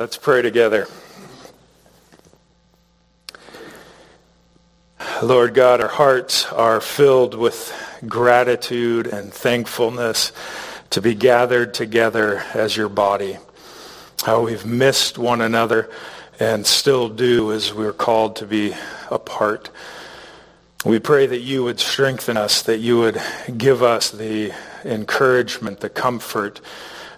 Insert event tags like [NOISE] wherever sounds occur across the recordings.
Let's pray together. Lord God, our hearts are filled with gratitude and thankfulness to be gathered together as your body. How we've missed one another and still do as we're called to be apart. We pray that you would strengthen us, that you would give us the encouragement, the comfort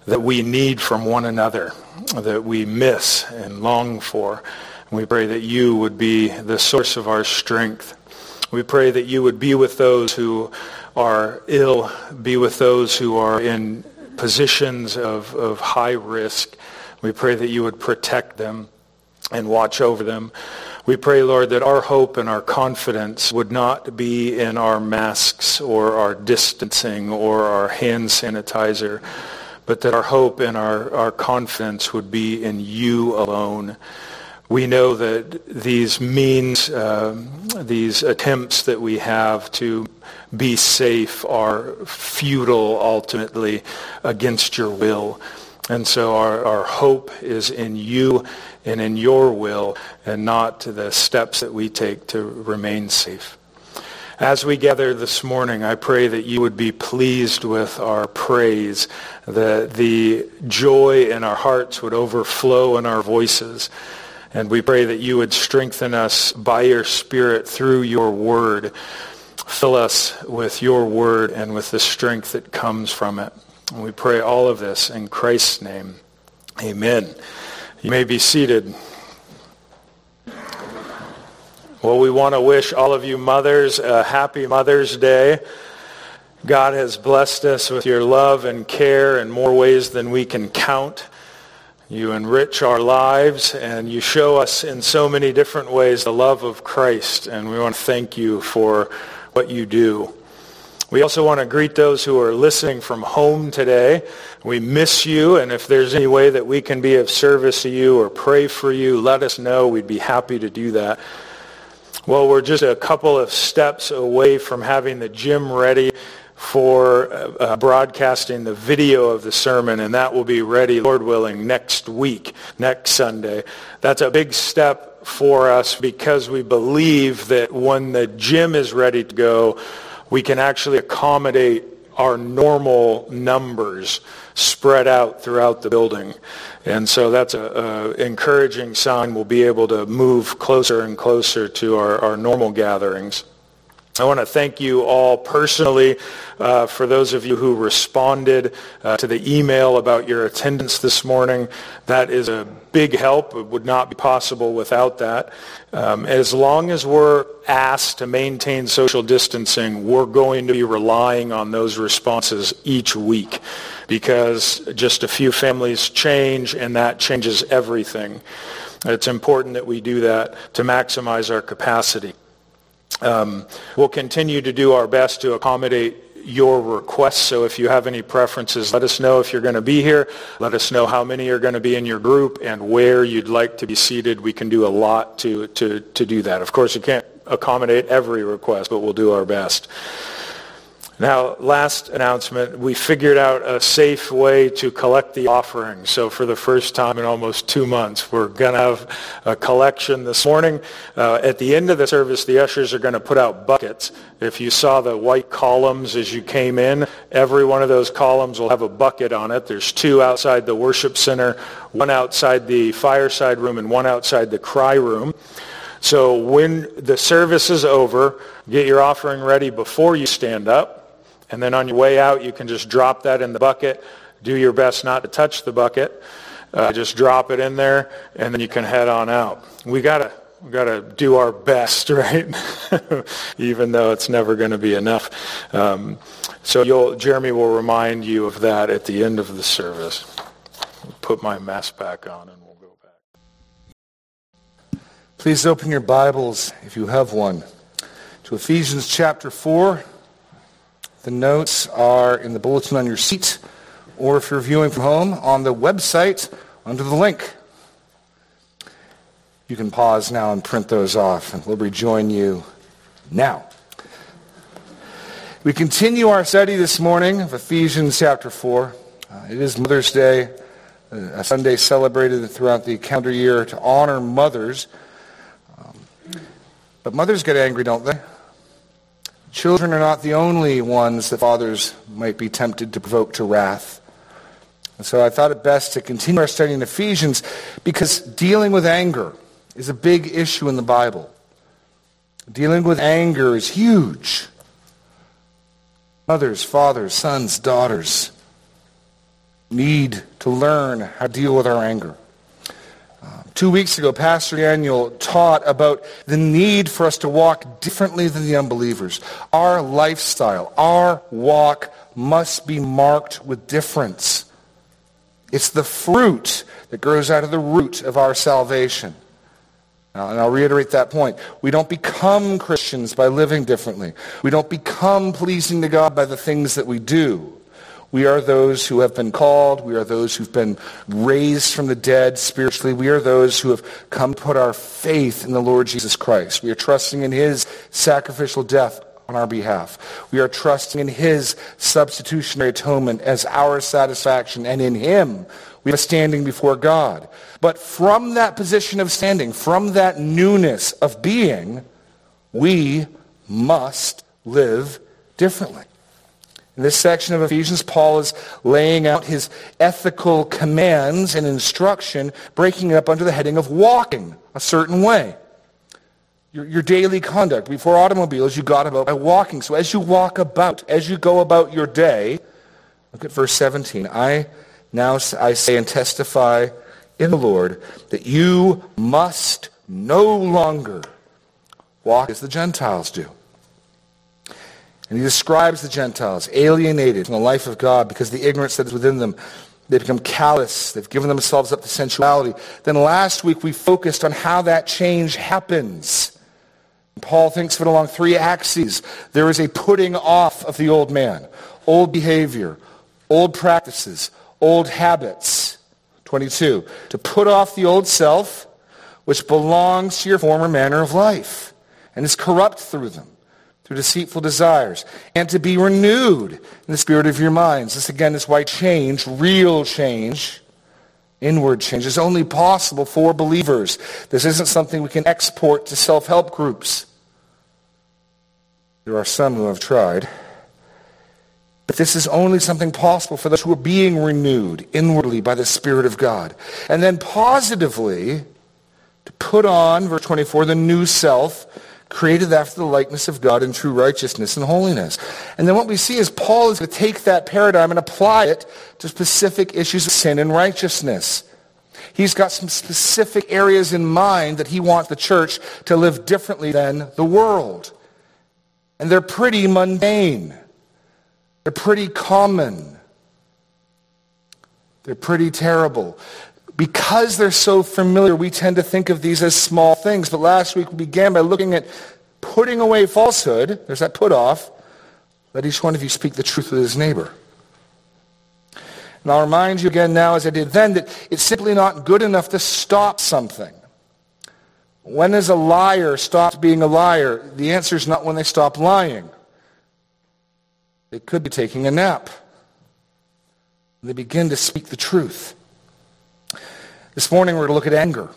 that we need from one another, that we miss and long for. We pray that you would be the source of our strength. We pray that you would be with those who are ill, be with those who are in positions of, of high risk. We pray that you would protect them and watch over them. We pray, Lord, that our hope and our confidence would not be in our masks or our distancing or our hand sanitizer, but that our hope and our, our confidence would be in you alone. We know that these means, uh, these attempts that we have to be safe are futile ultimately against your will. And so our, our hope is in you and in your will and not the steps that we take to remain safe. As we gather this morning, I pray that you would be pleased with our praise, that the joy in our hearts would overflow in our voices. And we pray that you would strengthen us by your Spirit through your word. Fill us with your word and with the strength that comes from it. And we pray all of this in Christ's name. Amen. You may be seated. Well, we want to wish all of you mothers a happy Mother's Day. God has blessed us with your love and care in more ways than we can count. You enrich our lives and you show us in so many different ways the love of Christ. And we want to thank you for what you do. We also want to greet those who are listening from home today. We miss you, and if there's any way that we can be of service to you or pray for you, let us know. We'd be happy to do that. Well, we're just a couple of steps away from having the gym ready for uh, uh, broadcasting the video of the sermon, and that will be ready, Lord willing, next week, next Sunday. That's a big step for us because we believe that when the gym is ready to go, we can actually accommodate our normal numbers spread out throughout the building. And so that's an encouraging sign. We'll be able to move closer and closer to our, our normal gatherings. I want to thank you all personally uh, for those of you who responded uh, to the email about your attendance this morning. That is a big help. It would not be possible without that. Um, as long as we're asked to maintain social distancing, we're going to be relying on those responses each week because just a few families change and that changes everything. It's important that we do that to maximize our capacity. Um, we'll continue to do our best to accommodate your requests. So if you have any preferences, let us know if you're going to be here. Let us know how many are going to be in your group and where you'd like to be seated. We can do a lot to, to, to do that. Of course, you can't accommodate every request, but we'll do our best. Now, last announcement, we figured out a safe way to collect the offering. So for the first time in almost two months, we're going to have a collection this morning. Uh, at the end of the service, the ushers are going to put out buckets. If you saw the white columns as you came in, every one of those columns will have a bucket on it. There's two outside the worship center, one outside the fireside room, and one outside the cry room. So when the service is over, get your offering ready before you stand up. And then on your way out, you can just drop that in the bucket. Do your best not to touch the bucket. Uh, just drop it in there, and then you can head on out. We gotta we gotta do our best, [LAUGHS] right? Even though it's never going to be enough. Um, so Jeremy will remind you of that at the end of the service. Put my mask back on, and we'll go back. Please open your Bibles, if you have one, to Ephesians chapter four. The notes are in the bulletin on your seat, or if you're viewing from home, on the website under the link. You can pause now and print those off, and we'll rejoin you now. We continue our study this morning of Ephesians chapter 4. Uh, it is Mother's Day. a Sunday celebrated throughout the calendar year to honor mothers. Um, but mothers get angry, don't they? Children are not the only ones that fathers might be tempted to provoke to wrath. And so I thought it best to continue our study in Ephesians because dealing with anger is a big issue in the Bible. Dealing with anger is huge. Mothers, fathers, sons, daughters need to learn how to deal with our anger. Two weeks ago, Pastor Daniel taught about the need for us to walk differently than the unbelievers. Our lifestyle, our walk must be marked with difference. It's the fruit that grows out of the root of our salvation. Now, and I'll reiterate that point. We don't become Christians by living differently. We don't become pleasing to God by the things that we do. We are those who have been called. We are those who've been raised from the dead spiritually. We are those who have come put our faith in the Lord Jesus Christ. We are trusting in his sacrificial death on our behalf. We are trusting in his substitutionary atonement as our satisfaction, and in him we are standing before God. But from that position of standing, from that newness of being, we must live differently. In this section of Ephesians, Paul is laying out his ethical commands and instruction, breaking it up under the heading of walking a certain way your, your daily conduct. Before automobiles, you got about by walking. So as you walk about, as you go about your day, look at verse 17. I now I say and testify in the Lord that you must no longer walk as the Gentiles do. And he describes the Gentiles, alienated from the life of God because of the ignorance that is within them. They become callous. They've given themselves up to sensuality. Then last week we focused on how that change happens. Paul thinks of it along three axes. There is a putting off of the old man, old behavior, old practices, old habits. 22. To put off the old self, which belongs to your former manner of life and is corrupt through them, through deceitful desires, and to be renewed in the spirit of your minds. This again is why change, real change, inward change, is only possible for believers. This isn't something we can export to self-help groups. There are some who have tried. But this is only something possible for those who are being renewed inwardly by the Spirit of God. And then positively, to put on, verse 24, the new self, created after the likeness of God in true righteousness and holiness. And then what we see is Paul is going to take that paradigm and apply it to specific issues of sin and righteousness. He's got some specific areas in mind that he wants the church to live differently than the world. And they're pretty mundane. They're pretty common. They're pretty terrible. Because they're so familiar, we tend to think of these as small things. But last week we began by looking at putting away falsehood. There's that put off. Let each one of you speak the truth with his neighbor. And I'll remind you again now, as I did then, that it's simply not good enough to stop something. When has a liar stopped being a liar? The answer is not when they stop lying. They could be taking a nap. They begin to speak the truth. This morning we're going to look at anger.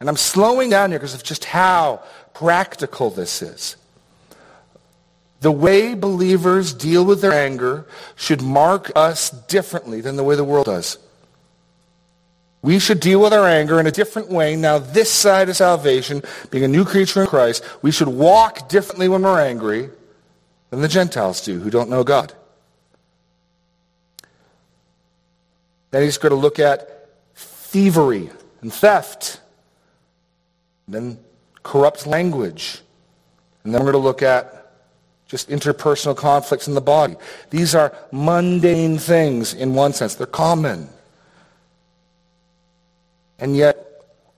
And I'm slowing down here because of just how practical this is. The way believers deal with their anger should mark us differently than the way the world does. We should deal with our anger in a different way. Now, this side of salvation, being a new creature in Christ, we should walk differently when we're angry than the Gentiles do who don't know God. Then he's going to look at thievery and theft. And then corrupt language. And then we're going to look at just interpersonal conflicts in the body. These are mundane things in one sense. They're common. And yet,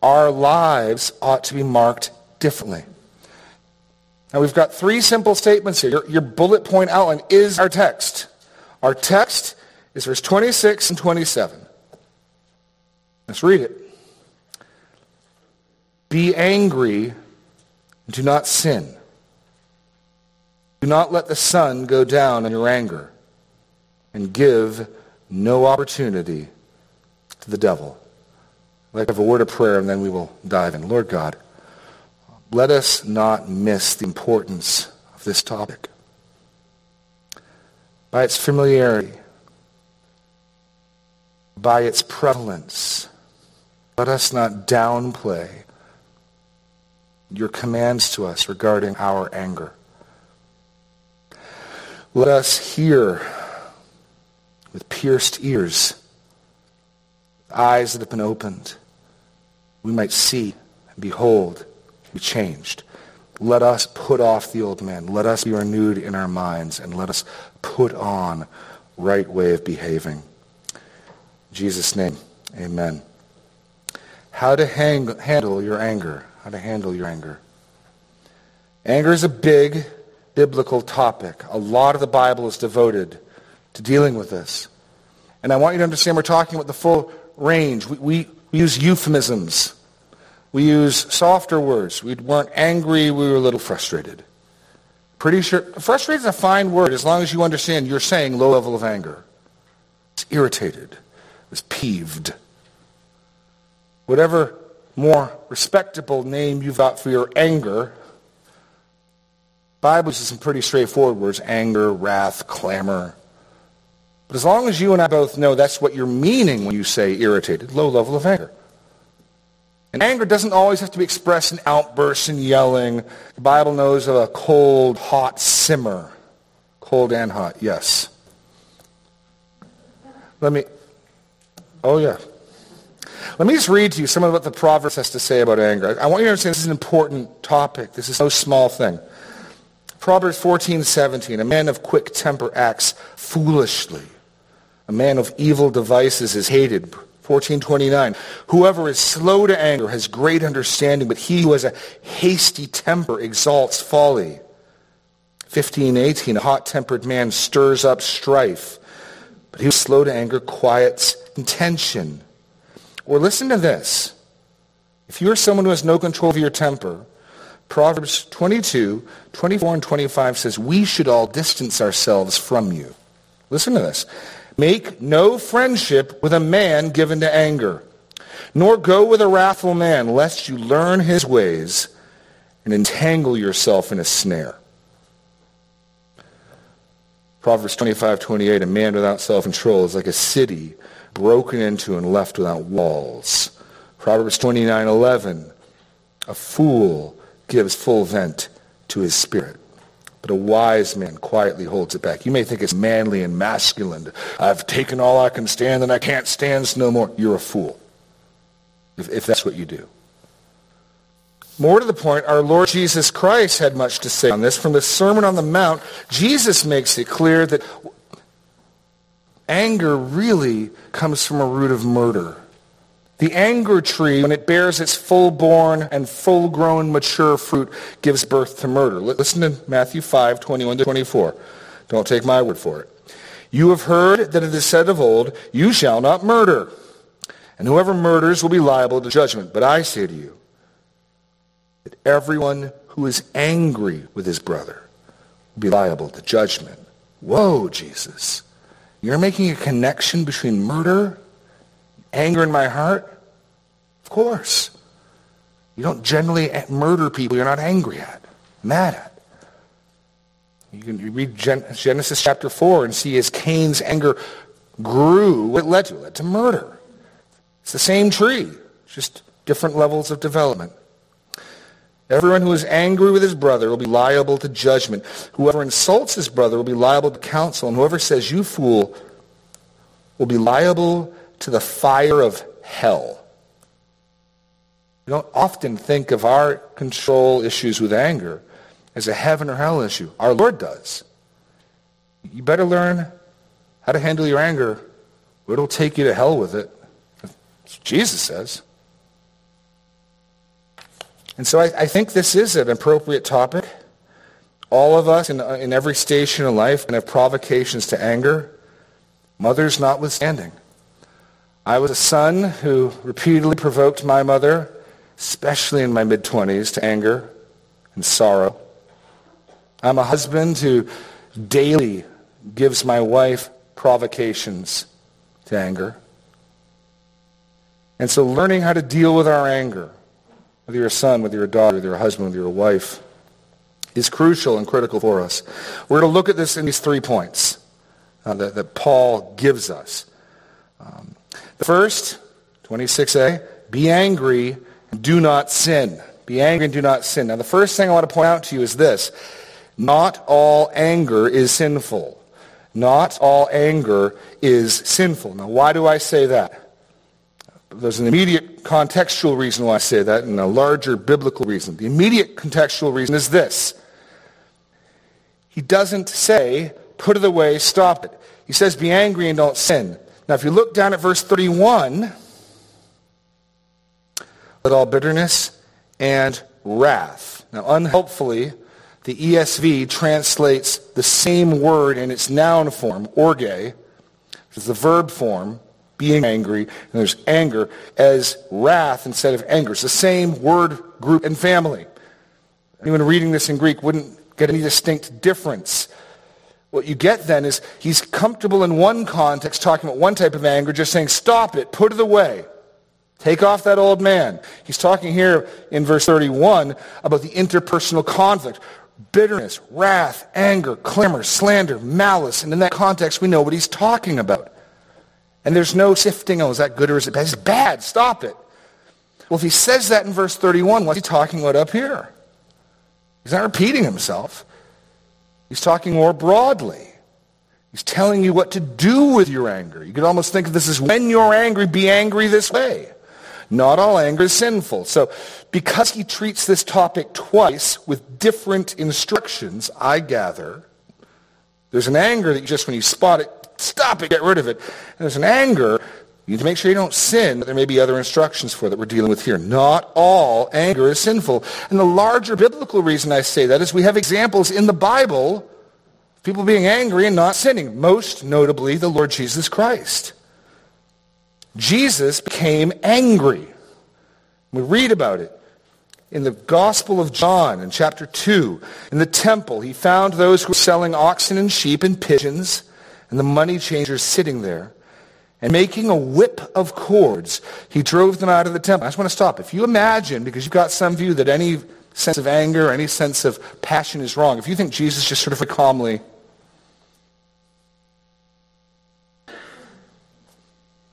our lives ought to be marked differently. Now, we've got three simple statements here. Your, your bullet point outline is our text. Our text is verse 26 and 27. Let's read it. Be angry and do not sin. Do not let the sun go down in your anger and give no opportunity to the devil. I'd have a word of prayer and then we will dive in. Lord God, let us not miss the importance of this topic. By its familiarity, by its prevalence, let us not downplay your commands to us regarding our anger. Let us hear with pierced ears, eyes that have been opened. We might see and behold, be changed. Let us put off the old man. Let us be renewed in our minds, and let us put on right way of behaving. In Jesus' name, amen. How to hang, handle your anger. How to handle your anger. Anger is a big biblical topic. A lot of the Bible is devoted to dealing with this. And I want you to understand we're talking about the full range. We, we, we use euphemisms. We use softer words. We weren't angry. We were a little frustrated. Pretty sure. Frustrated is a fine word as long as you understand you're saying low level of anger. It's irritated. It's peeved. Whatever more respectable name you've got for your anger, Bible uses some pretty straightforward words. Anger, wrath, clamor. But as long as you and I both know that's what you're meaning when you say irritated, low level of anger. And anger doesn't always have to be expressed in outbursts and yelling. The Bible knows of a cold, hot simmer. Cold and hot, yes. Let me, oh yeah. Let me just read to you some of what the Proverbs has to say about anger. I want you to understand this is an important topic. This is no small thing. Proverbs 14, 17. A man of quick temper acts foolishly. A man of evil devices is hated. 1429. Whoever is slow to anger has great understanding, but he who has a hasty temper exalts folly. 1518. A hot-tempered man stirs up strife, but he who is slow to anger quiets contention. Or listen to this. If you are someone who has no control of your temper, Proverbs 22, 24 and 25 says, we should all distance ourselves from you. Listen to this. Make no friendship with a man given to anger, nor go with a wrathful man, lest you learn his ways and entangle yourself in a snare. Proverbs 25, 28, a man without self-control is like a city broken into and left without walls. Proverbs 29, 11, a fool gives full vent to his spirit. But a wise man quietly holds it back. You may think it's manly and masculine. I've taken all I can stand and I can't stand no more. You're a fool if, if that's what you do. More to the point, our Lord Jesus Christ had much to say on this. From the Sermon on the Mount, Jesus makes it clear that anger really comes from a root of murder. The anger tree, when it bears its full-born and full-grown mature fruit, gives birth to murder. Listen to Matthew 5, 21 to 24. Don't take my word for it. You have heard that it is said of old, you shall not murder. And whoever murders will be liable to judgment. But I say to you that everyone who is angry with his brother will be liable to judgment. Whoa, Jesus. You're making a connection between murder Anger in my heart? Of course. You don't generally murder people you're not angry at, mad at. You can read Genesis chapter 4 and see as Cain's anger grew, it led to? It led to murder. It's the same tree, just different levels of development. Everyone who is angry with his brother will be liable to judgment. Whoever insults his brother will be liable to counsel. And whoever says, you fool, will be liable to the fire of hell. We don't often think of our control issues with anger as a heaven or hell issue. Our Lord does. You better learn how to handle your anger, or it'll take you to hell with it. Jesus says. And so I, I, think this is an appropriate topic. All of us in, in every station in life can have provocations to anger, mothers notwithstanding. I was a son who repeatedly provoked my mother, especially in my mid-20s, to anger and sorrow. I'm a husband who daily gives my wife provocations to anger. And so learning how to deal with our anger, whether you're a son, whether you're a daughter, whether you're a husband, whether you're a wife, is crucial and critical for us. We're going to look at this in these three points uh, that, that, Paul gives us. Um, the first, 26a, be angry and do not sin. Be angry and do not sin. Now the first thing I want to point out to you is this. Not all anger is sinful. Not all anger is sinful. Now why do I say that? There's an immediate contextual reason why I say that and a larger biblical reason. The immediate contextual reason is this. He doesn't say, put it away, stop it. He says, be angry and don't sin. Now, if you look down at verse 31, let all bitterness and wrath. Now, unhelpfully, the ESV translates the same word in its noun form, orge, which is the verb form, being angry, and there's anger, as wrath instead of anger. It's the same word group and family. Anyone reading this in Greek wouldn't get any distinct difference. What you get then is he's comfortable in one context talking about one type of anger, just saying, stop it, put it away. Take off that old man. He's talking here in verse 31 about the interpersonal conflict. Bitterness, wrath, anger, clamor, slander, malice. And in that context, we know what he's talking about. And there's no sifting, oh, is that good or is it bad? It's bad. Stop it. Well, if he says that in verse 31, what's he talking about up here? He's not repeating himself. He's talking more broadly. He's telling you what to do with your anger. You could almost think of this as when you're angry, be angry this way. Not all anger is sinful. So because he treats this topic twice with different instructions, I gather, there's an anger that just, when you spot it, stop it, get rid of it. And there's an anger you need to make sure you don't sin, but there may be other instructions for that we're dealing with here. Not all anger is sinful. And the larger biblical reason I say that is we have examples in the Bible of people being angry and not sinning, most notably the Lord Jesus Christ. Jesus became angry. We read about it in the Gospel of John in chapter 2. In the temple, he found those who were selling oxen and sheep and pigeons and the money changers sitting there. And making a whip of cords, he drove them out of the temple. I just want to stop. If you imagine, because you've got some view that any sense of anger, any sense of passion is wrong, if you think Jesus just sort of calmly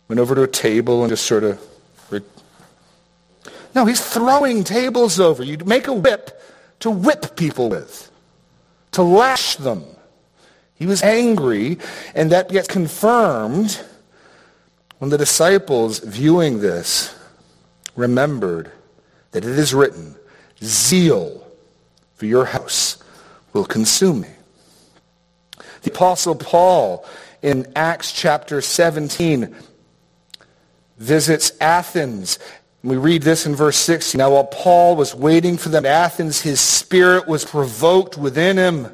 went over to a table and just sort of... No, he's throwing tables over. You'd make a whip to whip people with, to lash them. He was angry, and that gets confirmed when the disciples, viewing this, remembered that it is written, Zeal for your house will consume me. The Apostle Paul in Acts chapter 17 visits Athens. We read this in verse 60. Now while Paul was waiting for them at Athens, his spirit was provoked within him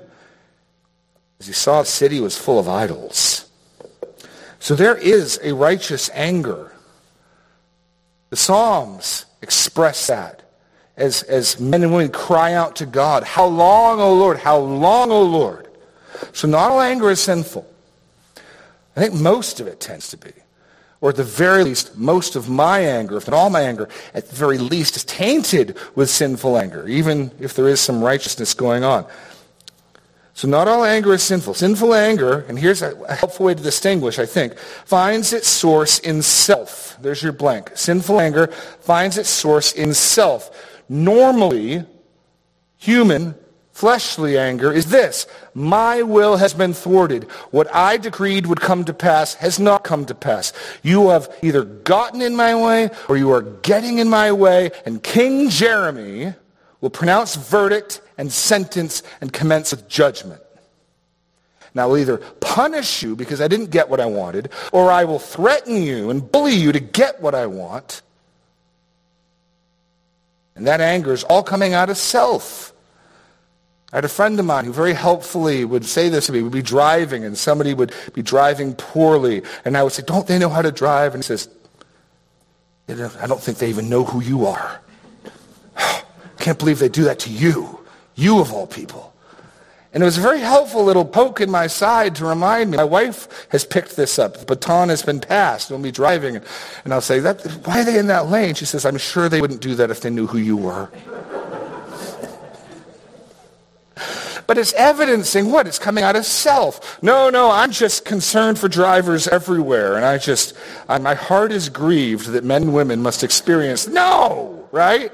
as he saw the city was full of idols. So there is a righteous anger. The Psalms express that as, as men and women cry out to God, How long, O Lord? How long, O Lord? So not all anger is sinful. I think most of it tends to be. Or at the very least, most of my anger, if not all my anger, at the very least is tainted with sinful anger, even if there is some righteousness going on. So not all anger is sinful. Sinful anger, and here's a helpful way to distinguish, I think, finds its source in self. There's your blank. Sinful anger finds its source in self. Normally, human, fleshly anger is this. My will has been thwarted. What I decreed would come to pass has not come to pass. You have either gotten in my way or you are getting in my way, and King Jeremy will pronounce verdict and sentence and commence with judgment. Now, I will either punish you because I didn't get what I wanted, or I will threaten you and bully you to get what I want. And that anger is all coming out of self. I had a friend of mine who very helpfully would say this to me. We'd be driving and somebody would be driving poorly. And I would say, don't they know how to drive? And he says, I don't think they even know who you are. Can't believe they do that to you. You of all people. And it was a very helpful little poke in my side to remind me. My wife has picked this up. The baton has been passed. We'll be driving. And I'll say, that, why are they in that lane? She says, I'm sure they wouldn't do that if they knew who you were. but it's evidencing what? It's coming out of self. No, no, I'm just concerned for drivers everywhere. And I just, I, my heart is grieved that men and women must experience. No, right?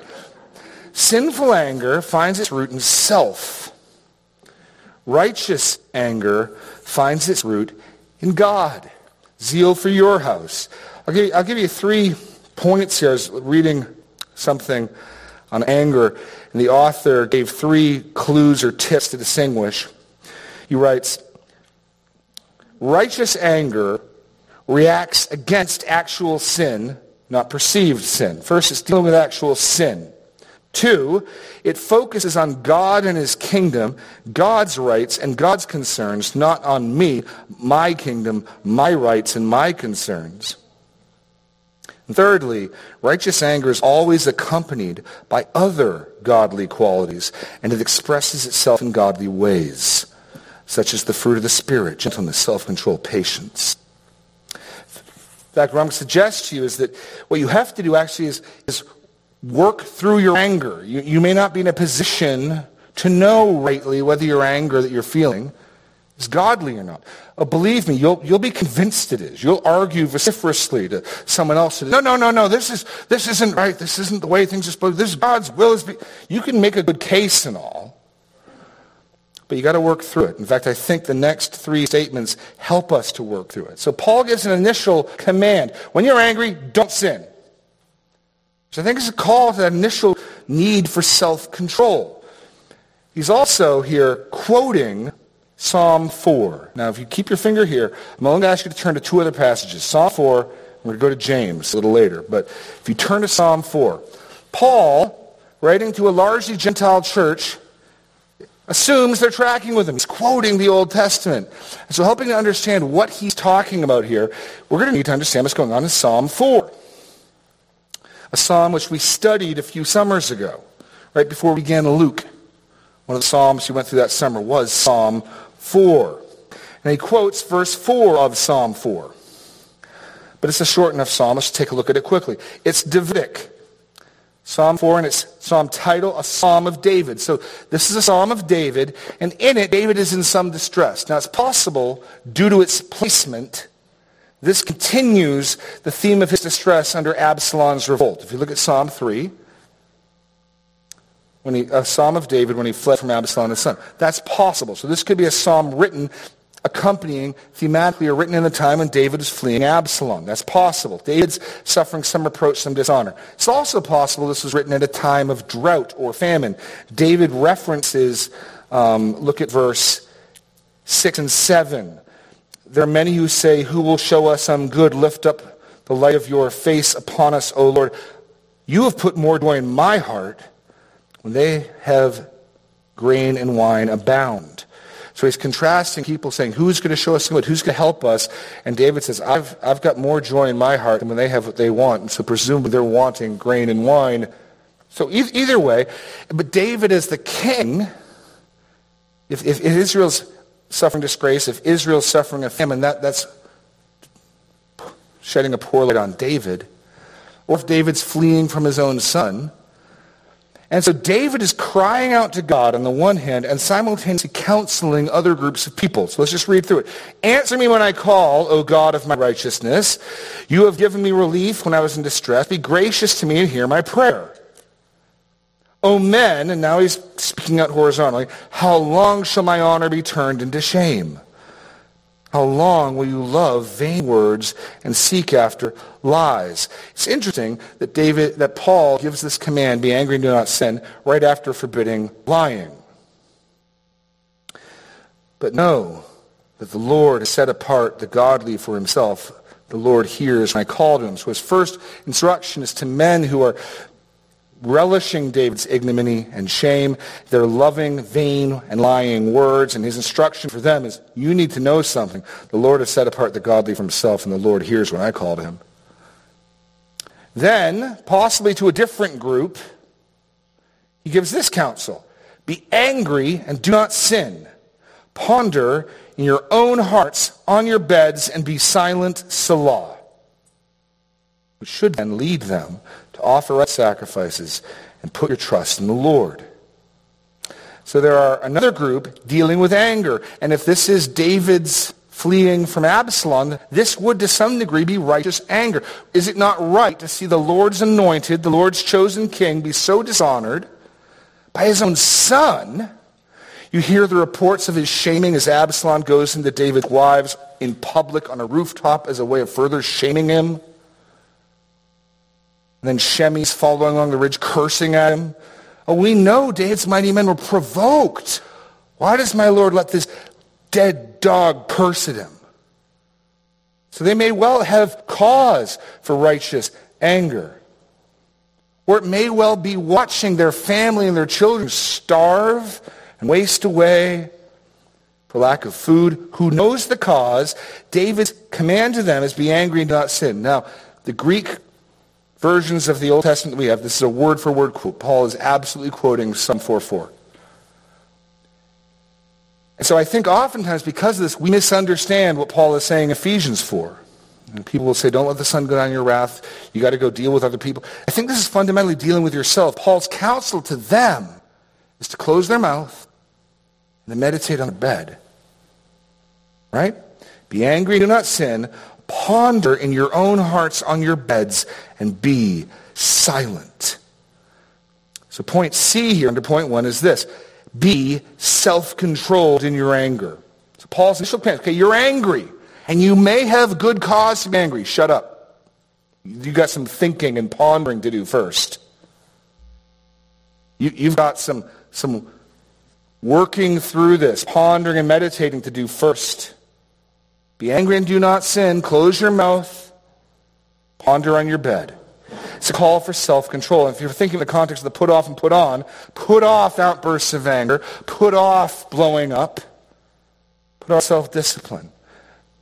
Sinful anger finds its root in self. Righteous anger finds its root in God. Zeal for your house. I'll give, you, I'll give you three points here. I was reading something on anger, and the author gave three clues or tips to distinguish. He writes, righteous anger reacts against actual sin, not perceived sin. First, it's dealing with actual sin. Two, it focuses on God and his kingdom, God's rights and God's concerns, not on me, my kingdom, my rights and my concerns. And thirdly, righteous anger is always accompanied by other godly qualities, and it expresses itself in godly ways, such as the fruit of the Spirit, gentleness, self-control, patience. In fact, what I'm going to suggest to you is that what you have to do actually is, is work through your anger. You, you may not be in a position to know rightly whether your anger that you're feeling is godly or not. Uh, believe me, you'll, you'll be convinced it is. You'll argue vociferously to someone else. No, no, no, no, this, is, this isn't right. This isn't the way things are supposed to be This is God's will. Is be, you can make a good case and all, but you got to work through it. In fact, I think the next three statements help us to work through it. So Paul gives an initial command. When you're angry, don't sin. I think it's a call to that initial need for self-control. He's also here quoting Psalm 4. Now, if you keep your finger here, I'm only going to ask you to turn to two other passages. Psalm 4, we're going to go to James a little later. But if you turn to Psalm 4, Paul, writing to a largely Gentile church, assumes they're tracking with him. He's quoting the Old Testament. And so helping to understand what he's talking about here, we're going to need to understand what's going on in Psalm 4 a psalm which we studied a few summers ago, right before we began Luke. One of the psalms we went through that summer was Psalm 4. And he quotes verse 4 of Psalm 4. But it's a short enough psalm. Let's take a look at it quickly. It's Davidic. Psalm 4 and its psalm title, a psalm of David. So this is a psalm of David, and in it, David is in some distress. Now it's possible, due to its placement, this continues the theme of his distress under Absalom's revolt. If you look at Psalm 3, when he, a psalm of David when he fled from Absalom his son. That's possible. So this could be a psalm written accompanying thematically or written in the time when David is fleeing Absalom. That's possible. David's suffering some reproach, some dishonor. It's also possible this was written at a time of drought or famine. David references, um, look at verse 6 and 7. There are many who say, Who will show us some good? Lift up the light of your face upon us, O Lord. You have put more joy in my heart when they have grain and wine abound. So he's contrasting people saying, who's going to show us some good? Who's going to help us? And David says, I've, I've got more joy in my heart than when they have what they want. And so presumably they're wanting grain and wine. So e- either way, but David is the king. If, if Israel's suffering disgrace, if Israel's suffering a famine, that, that's shedding a poor light on David. Or if David's fleeing from his own son. And so David is crying out to God on the one hand and simultaneously counseling other groups of people. So let's just read through it. Answer me when I call, O God of my righteousness. You have given me relief when I was in distress. Be gracious to me and hear my prayer. O men, and now he's speaking out horizontally, how long shall my honor be turned into shame? How long will you love vain words and seek after lies? It's interesting that David, that Paul gives this command, be angry and do not sin, right after forbidding lying. But know that the Lord has set apart the godly for himself. The Lord hears when I call to him. So his first instruction is to men who are relishing David's ignominy and shame. They're loving vain and lying words. And his instruction for them is, you need to know something. The Lord has set apart the godly from himself, and the Lord hears when I call to him. Then, possibly to a different group, he gives this counsel. Be angry and do not sin. Ponder in your own hearts on your beds and be silent, Selah. Which should then lead them offer up sacrifices and put your trust in the Lord. So there are another group dealing with anger. And if this is David's fleeing from Absalom, this would to some degree be righteous anger. Is it not right to see the Lord's anointed, the Lord's chosen king be so dishonored by his own son? You hear the reports of his shaming as Absalom goes into David's wives in public on a rooftop as a way of further shaming him. And then Shimei's following along the ridge cursing at him. Oh, we know David's mighty men were provoked. Why does my Lord let this dead dog curse at him? So they may well have cause for righteous anger. Or it may well be watching their family and their children starve and waste away for lack of food. Who knows the cause? David's command to them is be angry and not sin. Now, the Greek versions of the Old Testament we have, this is a word-for-word quote. Paul is absolutely quoting Psalm 4.4. And so I think oftentimes because of this, we misunderstand what Paul is saying Ephesians 4. And people will say, don't let the sun go down your wrath. You got to go deal with other people. I think this is fundamentally dealing with yourself. Paul's counsel to them is to close their mouth and to meditate on the bed. Right? Be angry, do not sin. Ponder in your own hearts on your beds and be silent. So point C here under point one is this. Be self-controlled in your anger. So Paul's initial command, okay, you're angry, and you may have good cause to be angry. Shut up. You got some thinking and pondering to do first. You, you've got some, some working through this, pondering and meditating to do first. Be angry and do not sin. Close your mouth. Ponder on your bed. It's a call for self-control. If you're thinking in the context of the put off and put on, put off outbursts of anger, put off blowing up, put off self-discipline.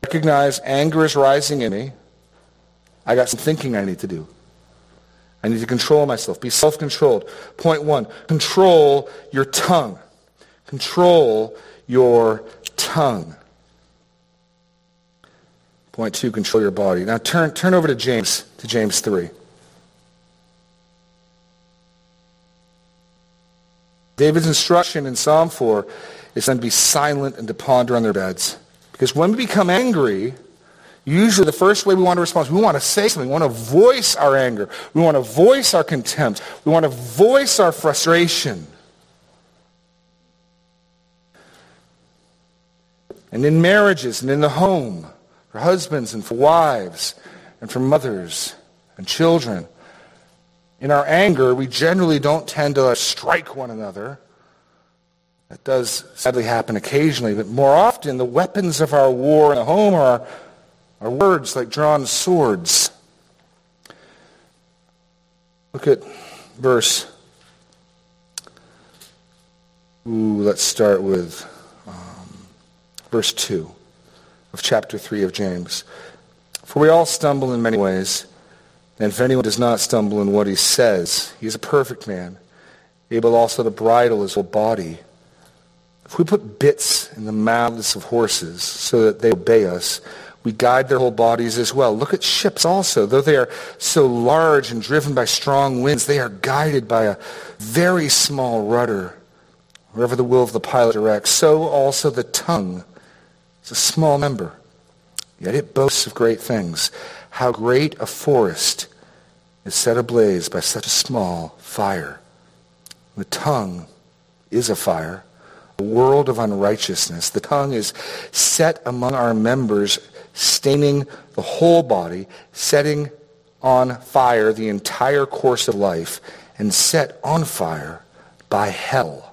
Recognize anger is rising in me. I got some thinking I need to do. I need to control myself. Be self-controlled. Point one, control your tongue. Control your tongue. Point two, control your body. Now turn, turn over to James, to James 3. David's instruction in Psalm 4 is then to be silent and to ponder on their beds. Because when we become angry, usually the first way we want to respond is we want to say something. We want to voice our anger. We want to voice our contempt. We want to voice our frustration. And in marriages and in the home, for husbands and for wives and for mothers and children, in our anger, we generally don't tend to strike one another. That does sadly happen occasionally, but more often the weapons of our war in the home are, are words like drawn swords. Look at verse. Ooh, let's start with um, verse 2 of chapter 3 of James. For we all stumble in many ways. And if anyone does not stumble in what he says, he is a perfect man, able also to bridle his whole body. If we put bits in the mouths of horses so that they obey us, we guide their whole bodies as well. Look at ships also. Though they are so large and driven by strong winds, they are guided by a very small rudder, wherever the will of the pilot directs. So also the tongue is a small member, yet it boasts of great things. How great a forest is set ablaze by such a small fire. The tongue is a fire, a world of unrighteousness. The tongue is set among our members, staining the whole body, setting on fire the entire course of life, and set on fire by hell.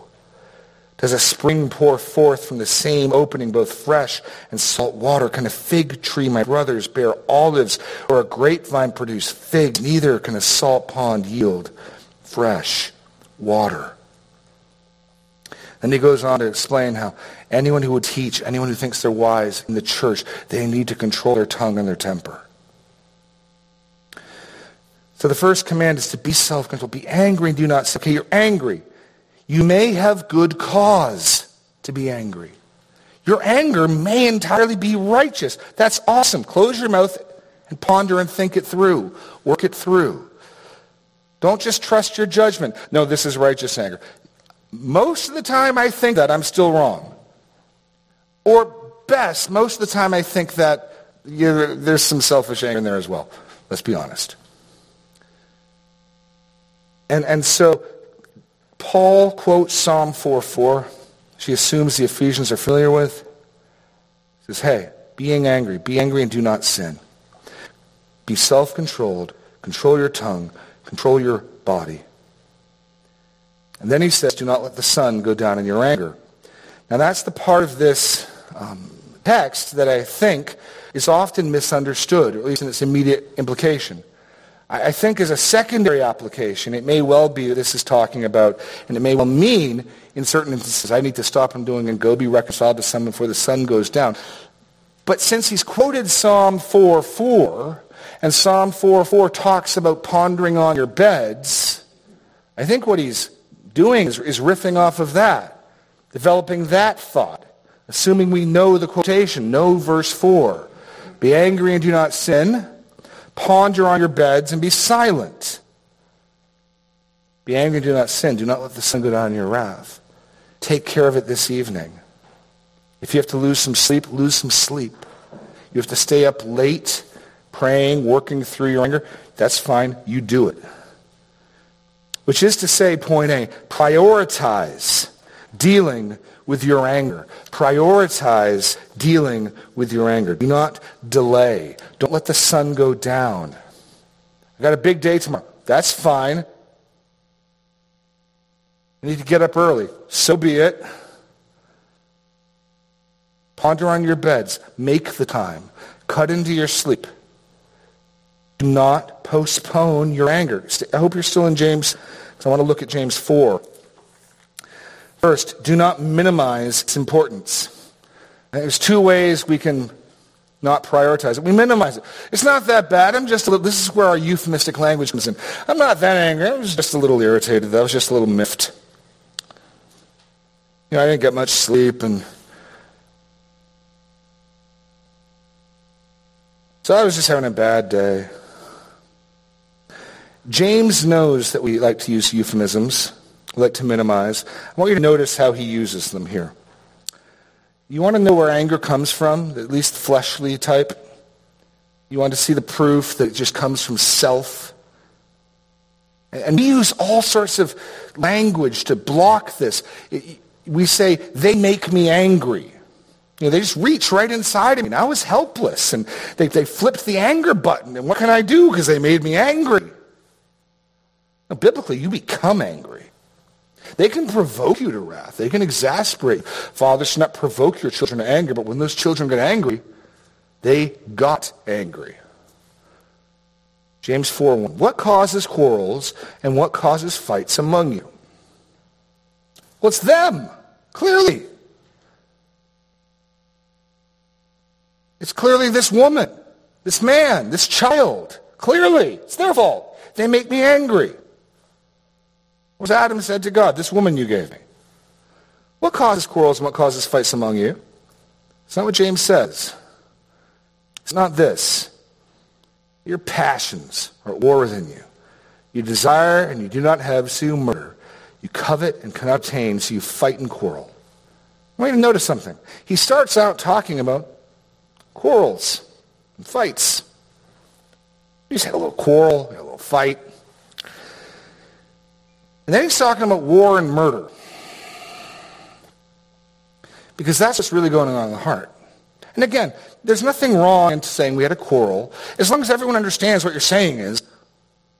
Does a spring pour forth from the same opening both fresh and salt water? Can a fig tree, my brothers, bear olives, or a grapevine produce figs? Neither can a salt pond yield fresh water. And he goes on to explain how anyone who would teach, anyone who thinks they're wise in the church, they need to control their tongue and their temper. So the first command is to be self-controlled. Be angry and do not sin. Okay, you're angry. You may have good cause to be angry. Your anger may entirely be righteous. That's awesome. Close your mouth and ponder and think it through. Work it through. Don't just trust your judgment. No, this is righteous anger. Most of the time I think that I'm still wrong. Or best, most of the time I think that there's some selfish anger in there as well. Let's be honest. And, and so Paul quotes Psalm 4.4. She assumes the Ephesians are familiar with. Says, hey, being angry, be angry and do not sin. Be self-controlled. Control your tongue. Control your body. And then he says, do not let the sun go down in your anger. Now that's the part of this um, text that I think is often misunderstood, or at least in its immediate implication. I think as a secondary application, it may well be this is talking about, and it may well mean in certain instances, I need to stop him doing and go be reconciled to someone before the sun goes down. But since he's quoted Psalm 4.4, and Psalm 4.4 talks about pondering on your beds, I think what he's doing is, is riffing off of that, developing that thought, assuming we know the quotation, know verse 4. Be angry and do not sin Ponder on your beds and be silent. Be angry and do not sin. Do not let the sun go down in your wrath. Take care of it this evening. If you have to lose some sleep, lose some sleep. You have to stay up late praying, working through your anger. That's fine. You do it. Which is to say, point A, prioritize dealing with your anger. Prioritize dealing with your anger. Do not delay. Don't let the sun go down. I got a big day tomorrow. That's fine. I need to get up early. So be it. Ponder on your beds. Make the time. Cut into your sleep. Do not postpone your anger. I hope you're still in James, because I want to look at James 4. First, do not minimize its importance. There's two ways we can not prioritize it. We minimize it. It's not that bad. I'm just a little, this is where our euphemistic language comes in. I'm not that angry. I was just a little irritated. I was just a little miffed. You know, I didn't get much sleep and so I was just having a bad day. James knows that we like to use euphemisms like to minimize. I want you to notice how he uses them here. You want to know where anger comes from, at least fleshly type? You want to see the proof that it just comes from self? And we use all sorts of language to block this. We say, they make me angry. You know, they just reach right inside of me. And I was helpless. And they, they flipped the anger button. And what can I do? Because they made me angry. Now, biblically, you become angry. They can provoke you to wrath. They can exasperate. Fathers should not provoke your children to anger, but when those children get angry, they got angry. James 4 1. What causes quarrels and what causes fights among you? Well, it's them, clearly. It's clearly this woman, this man, this child. Clearly, it's their fault. They make me angry was Adam said to God, this woman you gave me. What causes quarrels and what causes fights among you? It's not what James says. It's not this. Your passions are at war within you. You desire and you do not have, so you murder. You covet and cannot obtain, so you fight and quarrel. I want you to notice something. He starts out talking about quarrels and fights. You just had a little quarrel, a little fight. And then he's talking about war and murder. Because that's what's really going on in the heart. And again, there's nothing wrong in saying we had a quarrel, as long as everyone understands what you're saying is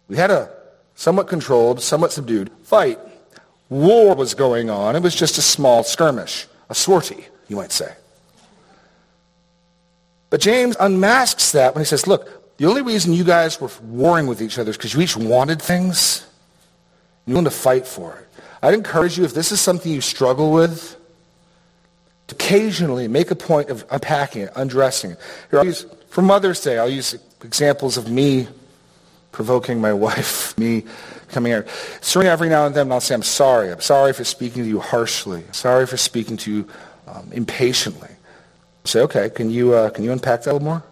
we had a somewhat controlled, somewhat subdued fight. war was going on. It was just a small skirmish, a sortie, you might say. But James unmasks that when he says, look, the only reason you guys were warring with each other is because you each wanted things. You wanted to fight for it. I'd encourage you, if this is something you struggle with, to occasionally make a point of unpacking it, undressing it. Here, I'll use, for Mother's Day, I'll use examples of me provoking my [LAUGHS] wife, me coming out. Certainly every now and then I'll say, I'm sorry. I'm sorry for speaking to you harshly. Sorry for speaking to you um, impatiently. I say, okay, can you, uh, can you unpack that a little more?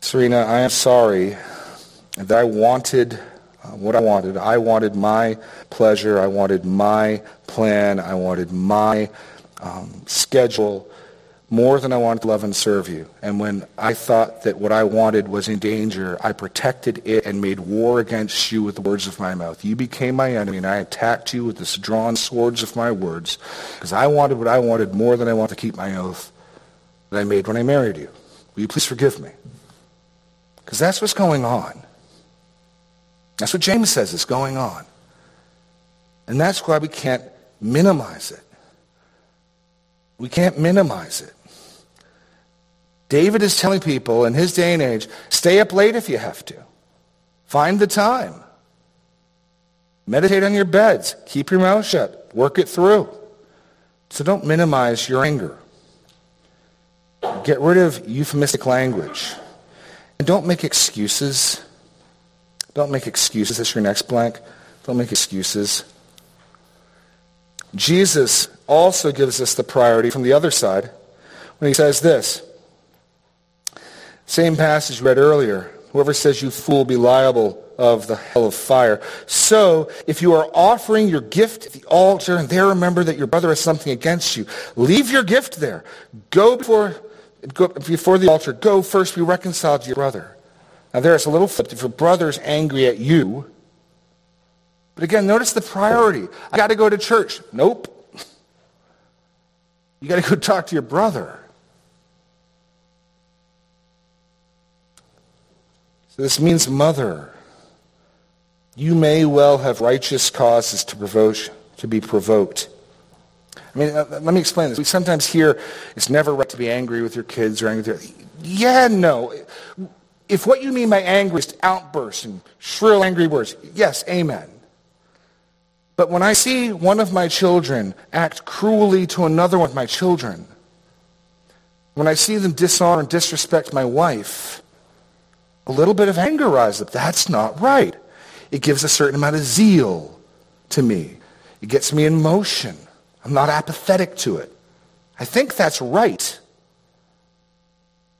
Serena, I am sorry that I wanted what I wanted. I wanted my pleasure. I wanted my plan. I wanted my um, schedule more than I wanted to love and serve you. And when I thought that what I wanted was in danger, I protected it and made war against you with the words of my mouth. You became my enemy, and I attacked you with the drawn swords of my words, because I wanted what I wanted more than I wanted to keep my oath that I made when I married you. Will you please forgive me? Because that's what's going on. That's what James says is going on. And that's why we can't minimize it. We can't minimize it. David is telling people in his day and age, stay up late if you have to. Find the time. Meditate on your beds. Keep your mouth shut. Work it through. So don't minimize your anger. Get rid of euphemistic language. And don't make excuses. Don't make excuses. That's your next blank. Don't make excuses. Jesus also gives us the priority from the other side when he says this. Same passage read earlier. Whoever says you fool be liable of the hell of fire. So, if you are offering your gift at the altar and there remember that your brother has something against you, leave your gift there. Go before, go before the altar. Go first be reconciled to your brother. Now there's a little flip. If your brother's angry at you, but again, notice the priority. I got to go to church. Nope. You got to go talk to your brother. So this means mother. You may well have righteous causes to provoke, to be provoked. I mean, uh, let me explain this. We sometimes hear it's never right to be angry with your kids or angry with your... Yeah, no. If what you mean by angry is outbursts and shrill angry words, yes, amen. But when I see one of my children act cruelly to another one of my children, when I see them dishonor and disrespect my wife, a little bit of anger rises up. That's not right. It gives a certain amount of zeal to me. It gets me in motion. I'm not apathetic to it. I think that's right.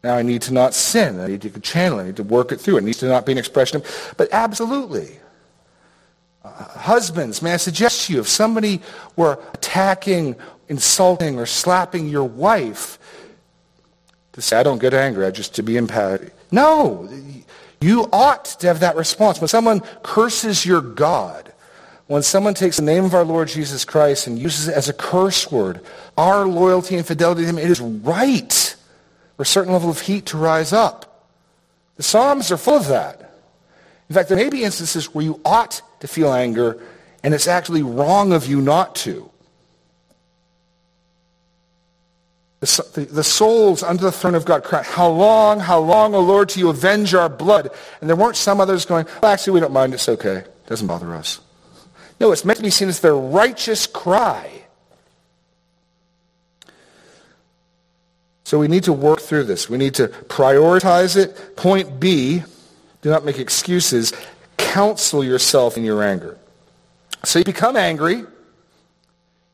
Now I need to not sin. I need to channel. I need to work it through. It needs to not be an expression of, but absolutely. Uh, husbands, may I suggest to you, if somebody were attacking, insulting, or slapping your wife, to say, I don't get angry, I just to be empathic. No, you ought to have that response. When someone curses your God, when someone takes the name of our Lord Jesus Christ and uses it as a curse word, our loyalty and fidelity to him, it is right for a certain level of heat to rise up. The Psalms are full of that. In fact, there may be instances where you ought to feel anger, and it's actually wrong of you not to. The, the, souls under the throne of God cry, How long, how long, O Lord, till you avenge our blood? And there weren't some others going, Well, actually, we don't mind. It's okay. It doesn't bother us. No, it's meant to be seen as their righteous cry. So we need to work through this. We need to prioritize it. Point B, do not make excuses. Counsel yourself in your anger. So you become angry.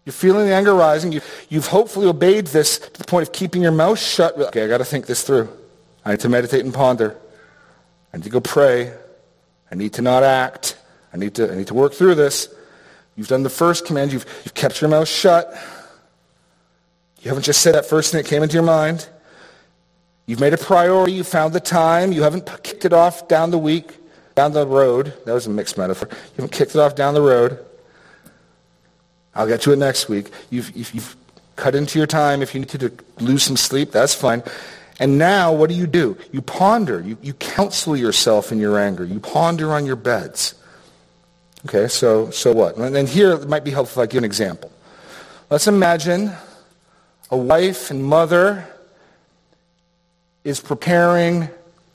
You're feeling the anger rising. You, you've hopefully obeyed this to the point of keeping your mouth shut. Okay, I got to think this through. I need to meditate and ponder. I need to go pray. I need to not act. I need to, I need to work through this. You've done the first command. You've, you've kept your mouth shut. You haven't just said that first thing that came into your mind. You've made a priority. You found the time. You haven't kicked it off down the week, down the road. That was a mixed metaphor. You haven't kicked it off down the road. I'll get to it next week. You've, you've, cut into your time. If you need to lose some sleep, that's fine. And now, what do you do? You ponder. You, you counsel yourself in your anger. You ponder on your beds. Okay, so, so what? And here it might be helpful if I give an example. Let's imagine a wife and mother is preparing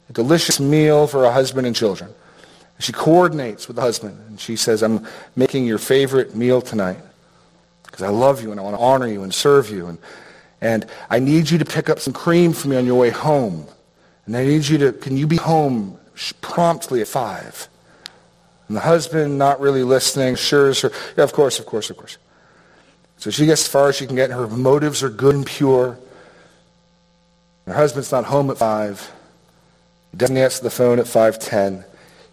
a delicious meal for her husband and children. She coordinates with the husband and she says, I'm making your favorite meal tonight because I love you and I want to honor you and serve you. And, and I need you to pick up some cream for me on your way home. And I need you to, can you be home promptly at 5? And the husband, not really listening, assures her, yeah, of course, of course, of course. So she gets as far as she can get, her motives are good and pure. Her husband's not home at 5. He doesn't answer the phone at 5.10.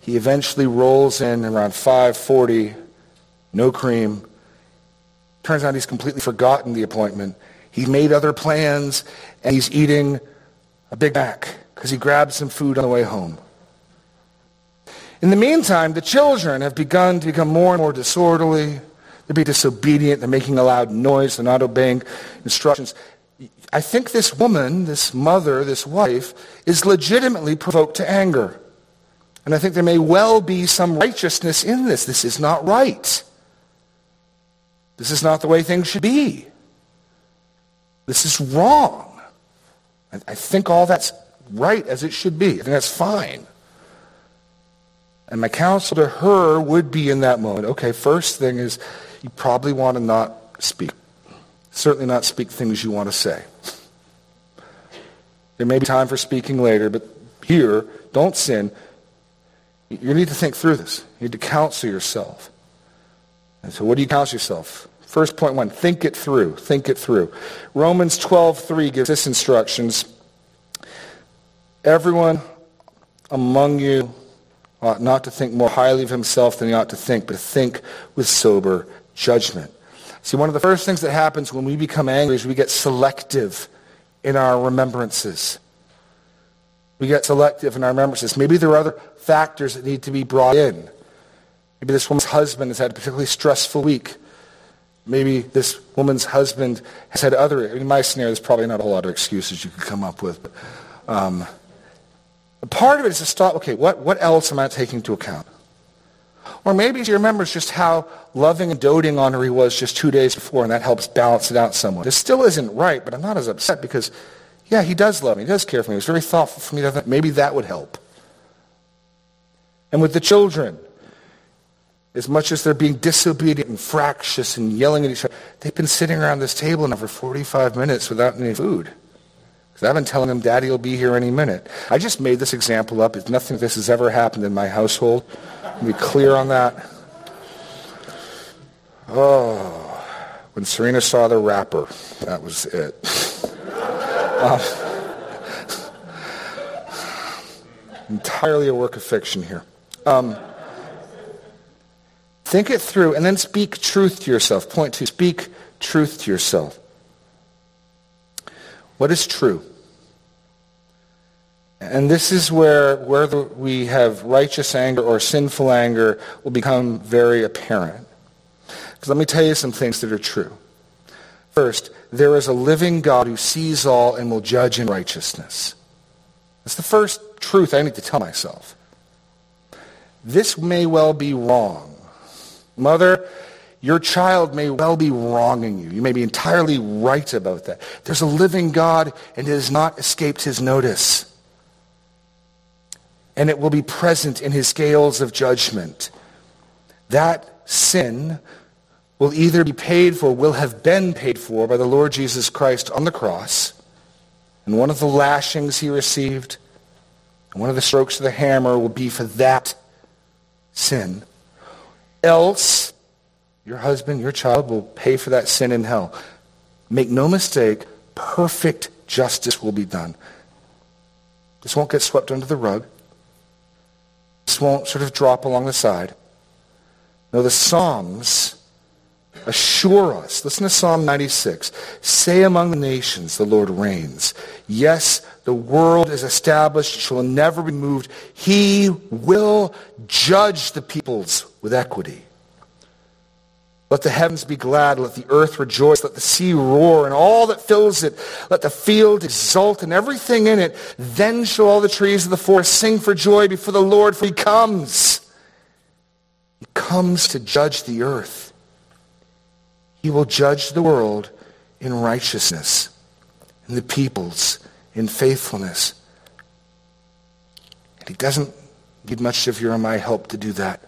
He eventually rolls in around 5.40, no cream. Turns out he's completely forgotten the appointment. He's made other plans, and he's eating a Big Mac because he grabbed some food on the way home. In the meantime, the children have begun to become more and more disorderly. They're being disobedient. They're making a loud noise. They're not obeying instructions. I think this woman, this mother, this wife, is legitimately provoked to anger. And I think there may well be some righteousness in this. This is not right. This is not the way things should be. This is wrong. I, think all that's right as it should be. I think that's fine. And my counsel to her would be in that moment, okay, first thing is you probably want to not speak. Certainly not speak things you want to say. There may be time for speaking later, but here, don't sin. You need to think through this. You need to counsel yourself. And so what do you counsel yourself? First point one, think it through. Think it through. Romans 12.3 gives this instructions. Everyone among you ought not to think more highly of himself than he ought to think, but to think with sober judgment. See, one of the first things that happens when we become angry is we get selective in our remembrances. We get selective in our remembrances. Maybe there are other factors that need to be brought in. Maybe this woman's husband has had a particularly stressful week. Maybe this woman's husband has had other, in my scenario, there's probably not a whole lot of excuses you could come up with. But, um, part of it is to stop, okay, what, what else am I taking into account? Or maybe she remembers just how loving and doting on her he was just two days before, and that helps balance it out somewhat. This still isn't right, but I'm not as upset because, yeah, he does love me. He does care for me. He was very thoughtful for me. Maybe that would help. And with the children, as much as they're being disobedient and fractious and yelling at each other, they've been sitting around this table now for 45 minutes without any food. Because I've been telling them, Daddy will be here any minute. I just made this example up. It's nothing this has ever happened in my household. Be clear on that. Oh, when Serena saw the wrapper, that was it. Uh, entirely a work of fiction here. Um, think it through and then speak truth to yourself. Point two, speak truth to yourself. What is true? And this is where whether we have righteous anger or sinful anger will become very apparent. Because let me tell you some things that are true. First, there is a living God who sees all and will judge in righteousness. That's the first truth I need to tell myself. This may well be wrong. Mother, your child may well be wronging you. You may be entirely right about that. There's a living God and it has not escaped his notice and it will be present in his scales of judgment. That sin will either be paid for, will have been paid for by the Lord Jesus Christ on the cross, and one of the lashings he received, and one of the strokes of the hammer will be for that sin. Else, your husband, your child will pay for that sin in hell. Make no mistake, perfect justice will be done. This won't get swept under the rug. This won't sort of drop along the side. No, the Psalms assure us. Listen to Psalm 96. Say among the nations, the Lord reigns. Yes, the world is established, shall never be moved. He will judge the peoples with equity. Let the heavens be glad. Let the earth rejoice. Let the sea roar and all that fills it. Let the field exult and everything in it. Then shall all the trees of the forest sing for joy before the Lord, for he comes. He comes to judge the earth. He will judge the world in righteousness and the peoples in faithfulness. And he doesn't need much of your and my help to do that.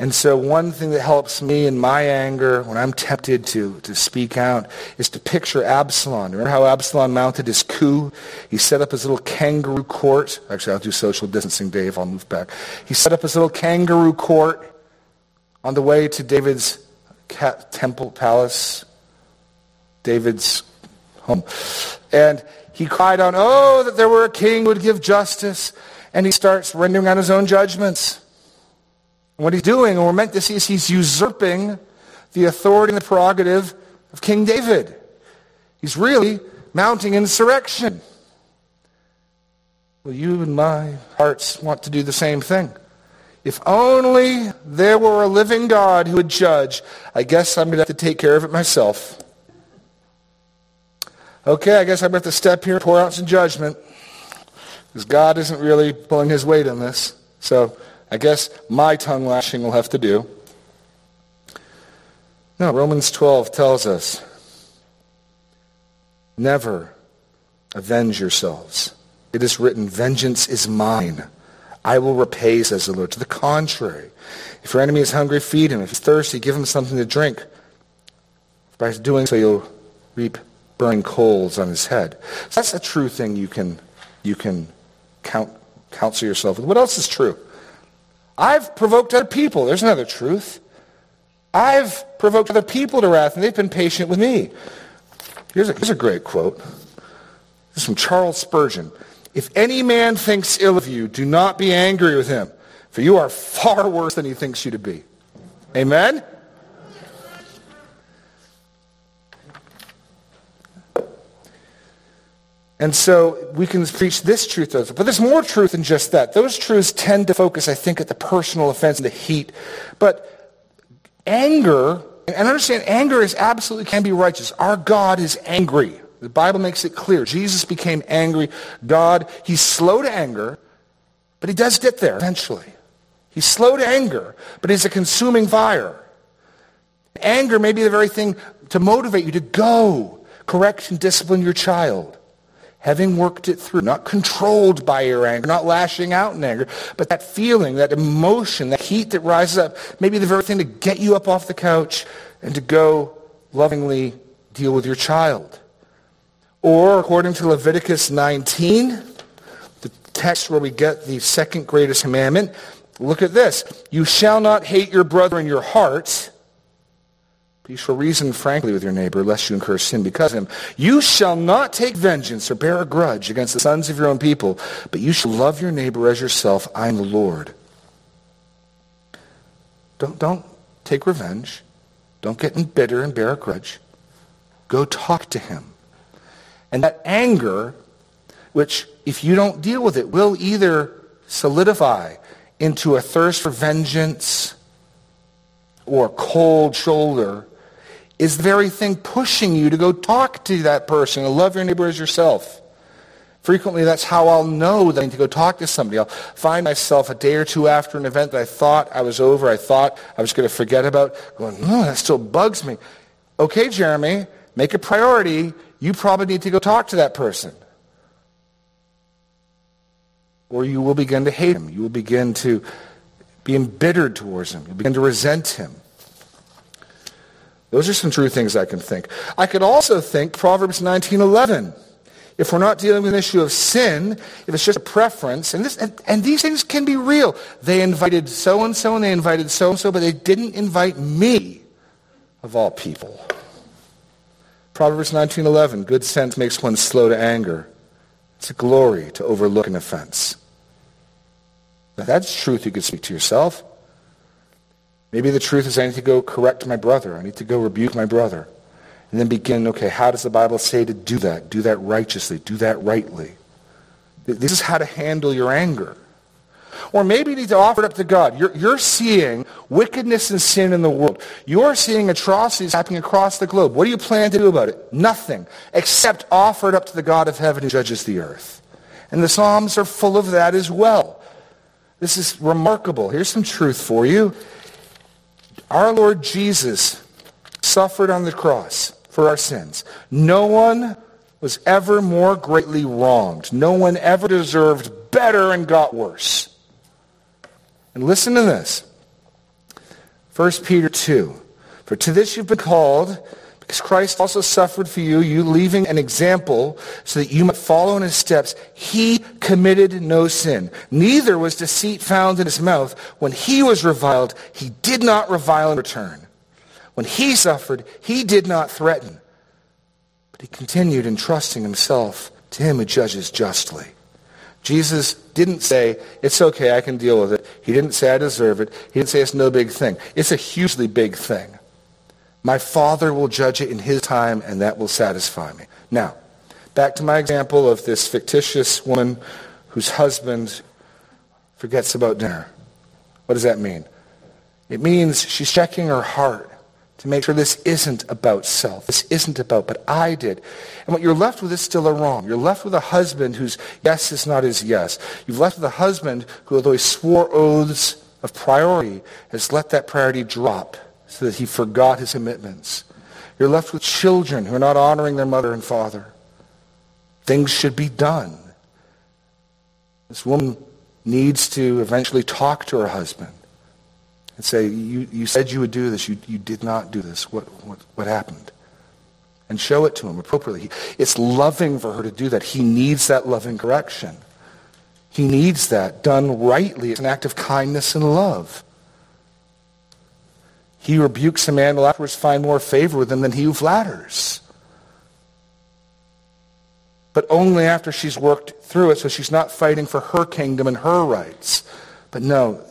And so one thing that helps me in my anger when I'm tempted to, to speak out is to picture Absalom. Remember how Absalom mounted his coup? He set up his little kangaroo court. Actually, I'll do social distancing, Dave. I'll move back. He set up his little kangaroo court on the way to David's temple palace, David's home. And he cried out, oh, that there were a king who would give justice. And he starts rendering out his own judgments. And what he's doing, and we're meant to see, is he's usurping the authority and the prerogative of King David. He's really mounting insurrection. Well, you and my hearts want to do the same thing. If only there were a living God who would judge, I guess I'm going to have to take care of it myself. Okay, I guess I'm going to have to step here and pour out some judgment. Because God isn't really pulling his weight on this. So I guess my tongue lashing will have to do. No, Romans 12 tells us, never avenge yourselves. It is written, vengeance is mine. I will repay, says the Lord. To the contrary, if your enemy is hungry, feed him. If he's thirsty, give him something to drink. By doing so, you'll reap burning coals on his head. So that's a true thing you can, you can count, counsel yourself with. What else is true? I've provoked other people. There's another truth. I've provoked other people to wrath, and they've been patient with me. Here's a, here's a great quote. This is from Charles Spurgeon. If any man thinks ill of you, do not be angry with him, for you are far worse than he thinks you to be. Amen? And so we can preach this truth, but there's more truth than just that. Those truths tend to focus, I think, at the personal offense and the heat. But anger, and understand anger is absolutely can be righteous. Our God is angry. The Bible makes it clear. Jesus became angry. God, he's slow to anger, but he does get there eventually. He's slow to anger, but he's a consuming fire. Anger may be the very thing to motivate you to go correct and discipline your child having worked it through, not controlled by your anger, not lashing out in anger, but that feeling, that emotion, that heat that rises up, maybe the very thing to get you up off the couch and to go lovingly deal with your child. Or, according to Leviticus 19, the text where we get the second greatest commandment, look at this. You shall not hate your brother in your heart, you shall reason frankly with your neighbor, lest you incur sin because of him. You shall not take vengeance or bear a grudge against the sons of your own people, but you shall love your neighbor as yourself. I am the Lord. Don't, don't take revenge. Don't get bitter and bear a grudge. Go talk to him. And that anger, which if you don't deal with it, will either solidify into a thirst for vengeance or cold shoulder is the very thing pushing you to go talk to that person and love your neighbor as yourself. Frequently, that's how I'll know that I need to go talk to somebody. I'll find myself a day or two after an event that I thought I was over, I thought I was going to forget about, going, no, that still bugs me. Okay, Jeremy, make a priority. You probably need to go talk to that person. Or you will begin to hate him. You will begin to be embittered towards him. You'll begin to resent him. Those are some true things I can think. I could also think Proverbs 19:11. If we're not dealing with an issue of sin, if it's just a preference, and, this, and, and these things can be real. They invited so-and-so and they invited so-and-so, but they didn't invite me, of all people. Proverbs 19:11, good sense makes one slow to anger. It's a glory to overlook an offense. Now, that's truth you could speak to yourself. Maybe the truth is I need to go correct my brother. I need to go rebuke my brother. And then begin, okay, how does the Bible say to do that? Do that righteously. Do that rightly. This is how to handle your anger. Or maybe you need to offer it up to God. You're, you're seeing wickedness and sin in the world. You're seeing atrocities happening across the globe. What do you plan to do about it? Nothing, except offer it up to the God of heaven who judges the earth. And the Psalms are full of that as well. This is remarkable. Here's some truth for you. Our Lord Jesus suffered on the cross for our sins. No one was ever more greatly wronged. No one ever deserved better and got worse. And listen to this. 1 Peter 2. For to this you've been called, because Christ also suffered for you, you leaving an example so that you might follow in his steps. He committed no sin. Neither was deceit found in his mouth. When he was reviled, he did not revile in return. When he suffered, he did not threaten, but he continued entrusting himself to him who judges justly. Jesus didn't say, it's okay, I can deal with it. He didn't say, I deserve it. He didn't say, it's no big thing. It's a hugely big thing. My Father will judge it in his time, and that will satisfy me. Now, back to my example of this fictitious woman whose husband forgets about dinner. What does that mean? It means she's checking her heart to make sure this isn't about self. This isn't about, but I did. And what you're left with is still a wrong. You're left with a husband whose yes is not his yes. You've left with a husband who, although he swore oaths of priority, has let that priority drop so that he forgot his commitments. You're left with children who are not honoring their mother and father. Things should be done. This woman needs to eventually talk to her husband and say, you, you said you would do this. You, you did not do this. What, what, what happened? And show it to him appropriately. It's loving for her to do that. He needs that loving correction. He needs that done rightly. It's an act of kindness and love. He rebukes a man will afterwards find more favor with him than he who flatters. But only after she's worked through it, so she's not fighting for her kingdom and her rights. But no,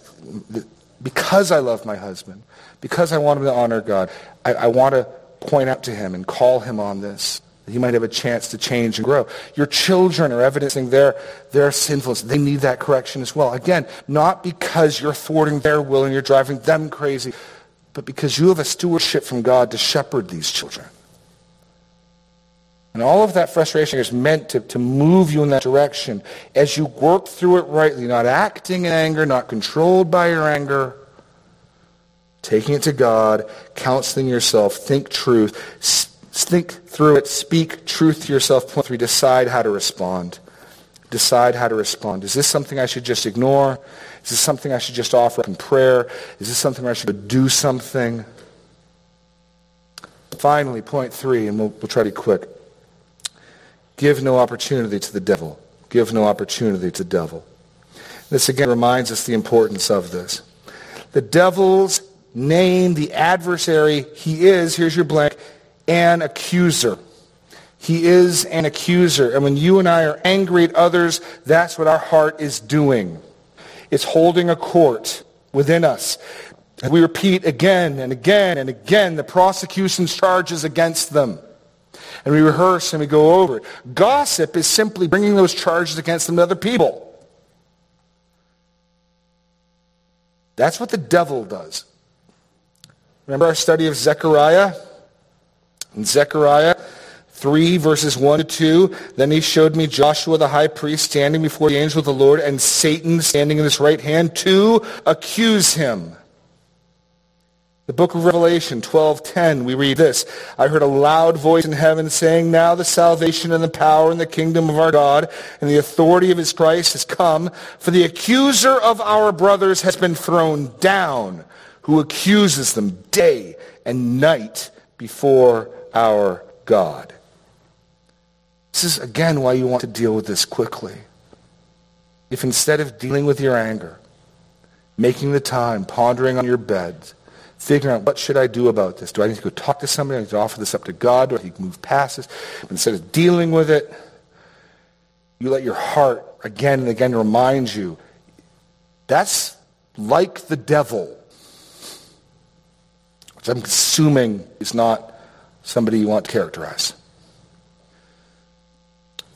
because I love my husband, because I want him to honor God, I, I want to point out to him and call him on this. That he might have a chance to change and grow. Your children are evidencing their, their sinfulness. They need that correction as well. Again, not because you're thwarting their will and you're driving them crazy, but because you have a stewardship from God to shepherd these children. And all of that frustration is meant to, to move you in that direction as you work through it rightly, not acting in anger, not controlled by your anger, taking it to God, counseling yourself, think truth, think through it, speak truth to yourself, point three, decide how to respond. Decide how to respond. Is this something I should just ignore? Is this something I should just offer up in prayer? Is this something I should do something? Finally, point three, and we'll, we'll try to be quick. Give no opportunity to the devil. Give no opportunity to the devil. This again reminds us the importance of this. The devil's name, the adversary, he is, here's your blank, an accuser. He is an accuser. And when you and I are angry at others, that's what our heart is doing. It's holding a court within us. And we repeat again and again and again the prosecution's charges against them and we rehearse and we go over it. Gossip is simply bringing those charges against them to other people. That's what the devil does. Remember our study of Zechariah? In Zechariah 3, verses 1 to 2, then he showed me Joshua the high priest standing before the angel of the Lord and Satan standing in his right hand to accuse him. The book of Revelation 12:10 we read this I heard a loud voice in heaven saying now the salvation and the power and the kingdom of our God and the authority of his Christ has come for the accuser of our brothers has been thrown down who accuses them day and night before our God. This is again why you want to deal with this quickly. If instead of dealing with your anger, making the time, pondering on your bed, figuring out what should I do about this? Do I need to go talk to somebody? Do I need to offer this up to God? Do I need to move past this? But instead of dealing with it, you let your heart again and again remind you that's like the devil, which I'm assuming is not somebody you want to characterize.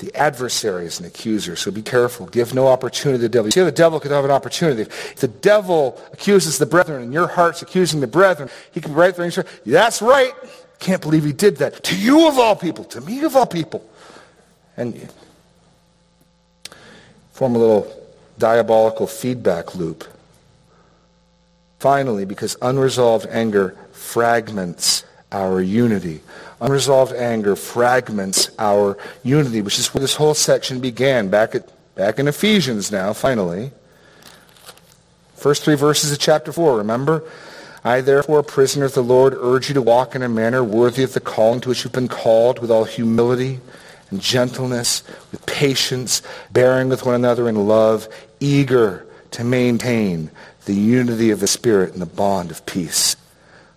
The adversary is an accuser, so be careful. Give no opportunity to the devil. You see how the devil could have an opportunity. If the devil accuses the brethren and your heart's accusing the brethren, he can be right there and say, that's right. Can't believe he did that. To you of all people. To me of all people. And form a little diabolical feedback loop. Finally, because unresolved anger fragments our unity. Unresolved anger fragments our unity, which is where this whole section began, back, at, back in Ephesians now, finally. First three verses of chapter 4, remember? I, therefore, prisoner of the Lord, urge you to walk in a manner worthy of the calling to which you've been called, with all humility and gentleness, with patience, bearing with one another in love, eager to maintain the unity of the Spirit and the bond of peace.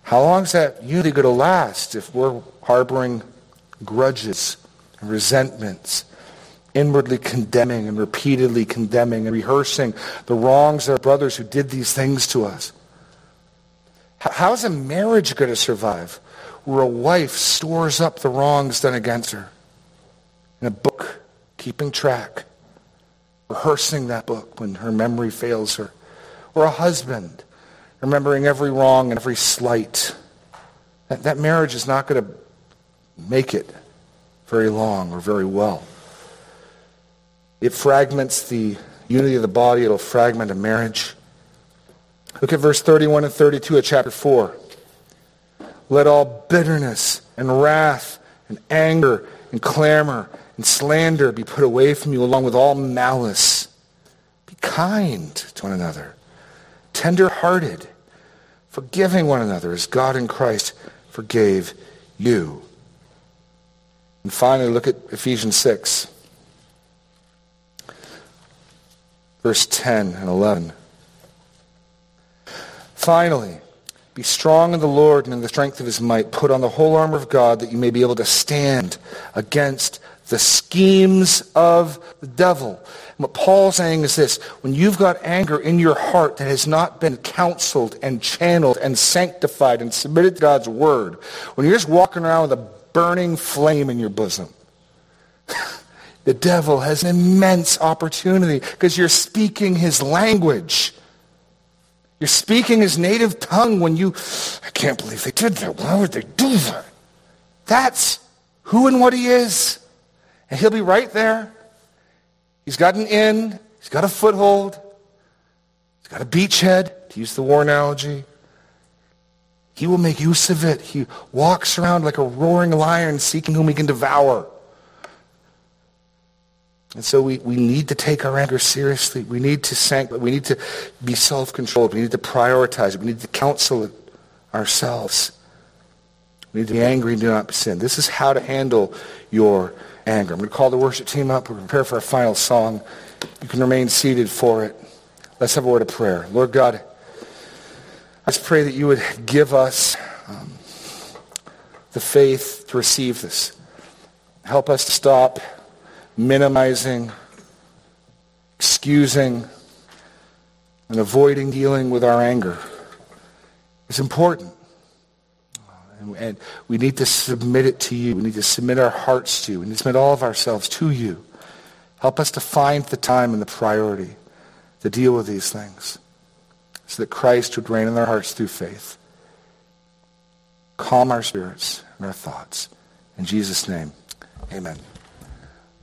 How long is that unity going to last if we're harboring grudges and resentments, inwardly condemning and repeatedly condemning and rehearsing the wrongs of our brothers who did these things to us? How's a marriage going to survive where a wife stores up the wrongs done against her in a book, keeping track, rehearsing that book when her memory fails her? Or a husband remembering every wrong and every slight? That, that marriage is not going to make it very long or very well. It fragments the unity of the body. It'll fragment a marriage. Look at verse 31 and 32 of chapter 4. Let all bitterness and wrath and anger and clamor and slander be put away from you along with all malice. Be kind to one another, tender-hearted, forgiving one another as God in Christ forgave you. And finally, look at Ephesians 6, verse 10 and 11. Finally, be strong in the Lord and in the strength of his might. Put on the whole armor of God that you may be able to stand against the schemes of the devil. And what Paul's saying is this, when you've got anger in your heart that has not been counseled and channeled and sanctified and submitted to God's word, when you're just walking around with a burning flame in your bosom, [LAUGHS] the devil has an immense opportunity because you're speaking his language. You're speaking his native tongue when you, I can't believe they did that. Why would they do that? That's who and what he is. And he'll be right there. He's got an in. He's got a foothold. He's got a beachhead, to use the war analogy. He will make use of it. He walks around like a roaring lion seeking whom he can devour. And so we, we need to take our anger seriously. We need to sanct- we need to be self-controlled. We need to prioritize it. We need to counsel it ourselves. We need to be angry and do not sin. This is how to handle your anger. I'm going to call the worship team up. We're prepare for our final song. You can remain seated for it. Let's have a word of prayer. Lord God, I just pray that you would give us um, the faith to receive this. Help us to stop minimizing, excusing, and avoiding dealing with our anger. It's important. And we need to submit it to you. We need to submit our hearts to you. We need to submit all of ourselves to you. Help us to find the time and the priority to deal with these things so that Christ would reign in our hearts through faith. Calm our spirits and our thoughts. In Jesus' name, amen.